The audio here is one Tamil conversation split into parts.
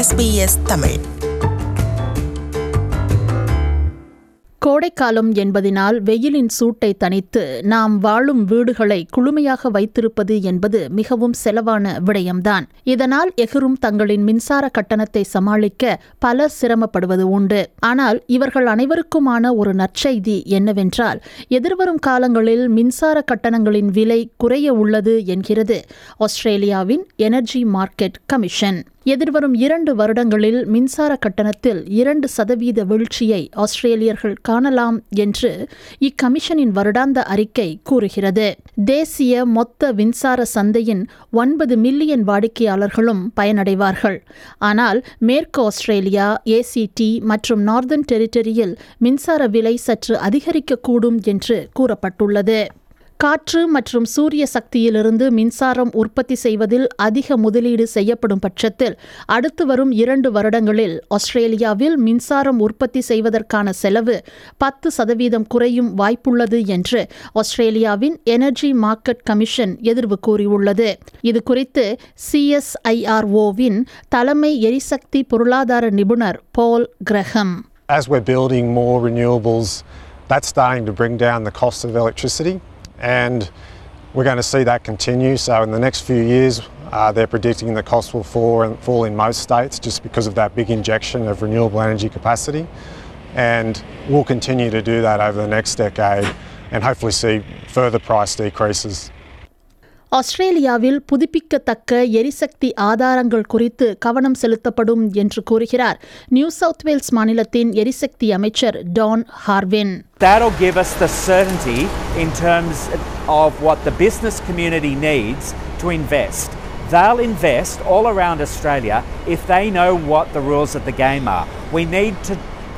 எஸ்பிஎஸ் தமிழ். கோடைக்காலம் என்பதினால் வெயிலின் சூட்டை தணித்து நாம் வாழும் வீடுகளை குளுமையாக வைத்திருப்பது என்பது மிகவும் செலவான விடயம்தான். இதனால் எகிரும் தங்களின் மின்சார கட்டணத்தை சமாளிக்க பலர் சிரமப்படுவது உண்டு. ஆனால் இவர்கள் அனைவருக்குமான ஒரு நற்செய்தி என்னவென்றால் எதிர்வரும் காலங்களில் மின்சார கட்டணங்களின் விலை குறைய உள்ளது என்கிறது. ஆஸ்திரேலியாவின் எனர்ஜி மார்க்கெட் கமிஷன் எதிர்வரும் இரண்டு வருடங்களில் மின்சார கட்டணத்தில் இரண்டு சதவீத வீழ்ச்சியை ஆஸ்திரேலியர்கள் காணலாம் என்று இக்கமிஷனின் வருடாந்த அறிக்கை கூறுகிறது. தேசிய மொத்த மின்சார சந்தையின் ஒன்பது மில்லியன் வாடிக்கையாளர்களும் பயனடைவார்கள். ஆனால் மேற்கு ஆஸ்திரேலியா ஏசிடி மற்றும் நார்தன் டெரிட்டரியில் மின்சார விலை சற்று அதிகரிக்கக்கூடும் என்று கூறப்பட்டுள்ளது. காற்று மற்றும் சூரிய சக்தியிலிருந்து மின்சாரம் உற்பத்தி செய்வதில் அதிக முதலீடு செய்யப்படும் பட்சத்தில் அடுத்து வரும் இரண்டு வருடங்களில் ஆஸ்திரேலியாவில் மின்சாரம் உற்பத்தி செய்வதற்கான செலவு பத்து சதவீதம் குறையும் வாய்ப்புள்ளது என்று ஆஸ்திரேலியாவின் எனர்ஜி மார்க்கெட் கமிஷன் எதிர்வு கூறியுள்ளது. இது குறித்து சிஎஸ்ஐஆர்ஓவின் தலைமை எரிசக்தி பொருளாதார நிபுணர் பால் கிரஹம் As we're building more renewables, that's starting to bring down the cost of electricity, and we're going to see that continue. So, in the next few years, uh, they're predicting the cost will fall, and fall in most states just because of that big injection of renewable energy capacity. And we'll continue to do that over the next decade and hopefully see further price decreases. ஆஸ்திரேலியாவில் புதுப்பிக்கத்தக்க எரிசக்தி ஆதாரங்கள் குறித்து கவனம் செலுத்தப்படும் என்று கூறுகிறார் நியூ சவுத் வேல்ஸ் மாநிலத்தின் எரிசக்தி அமைச்சர் Dan Harwin That'll give us the certainty in terms of what the business community needs to invest. They'll invest all around Australia if they know what the rules of the game are. We need to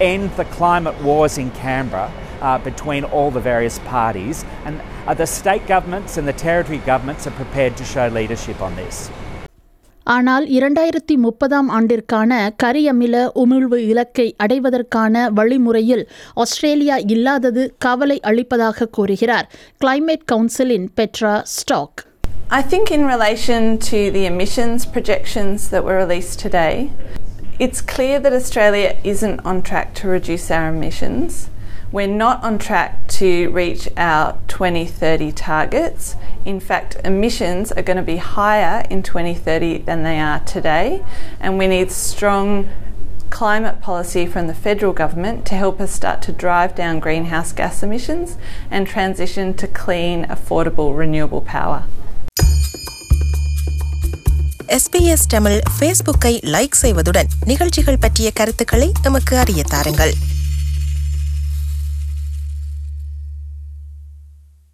end the climate wars in Canberra uh, between all the various parties, and uh, the state governments and the territory governments are prepared to show leadership on this. ஆனால் இரண்டாயிரத்தி முப்பதாம் ஆண்டிற்கான கரியமில உமிழ்வு இலக்கை அடைவதற்கான வழிமுறையில் ஆஸ்திரேலியா இல்லாதது கவலை அளிப்பதாக கூறுகிறார் கிளைமேட் கவுன்சிலின் Petra Stock I think, in relation to the emissions projections that were released today, it's clear that Australia isn't on track to reduce our emissions. We're not on track to reach our 2030 targets. In fact, emissions are going to be higher in 2030 than they are today, and we need strong climate policy from the federal government to help us start to drive down greenhouse gas emissions and transition to clean, affordable, renewable power. SBS Tamil ஃபேஸ்புக்கை like செய்வதுடன் நிகழ்ச்சிகள் பற்றிய கருத்துக்களை எமக்கு அறிய தாருங்கள்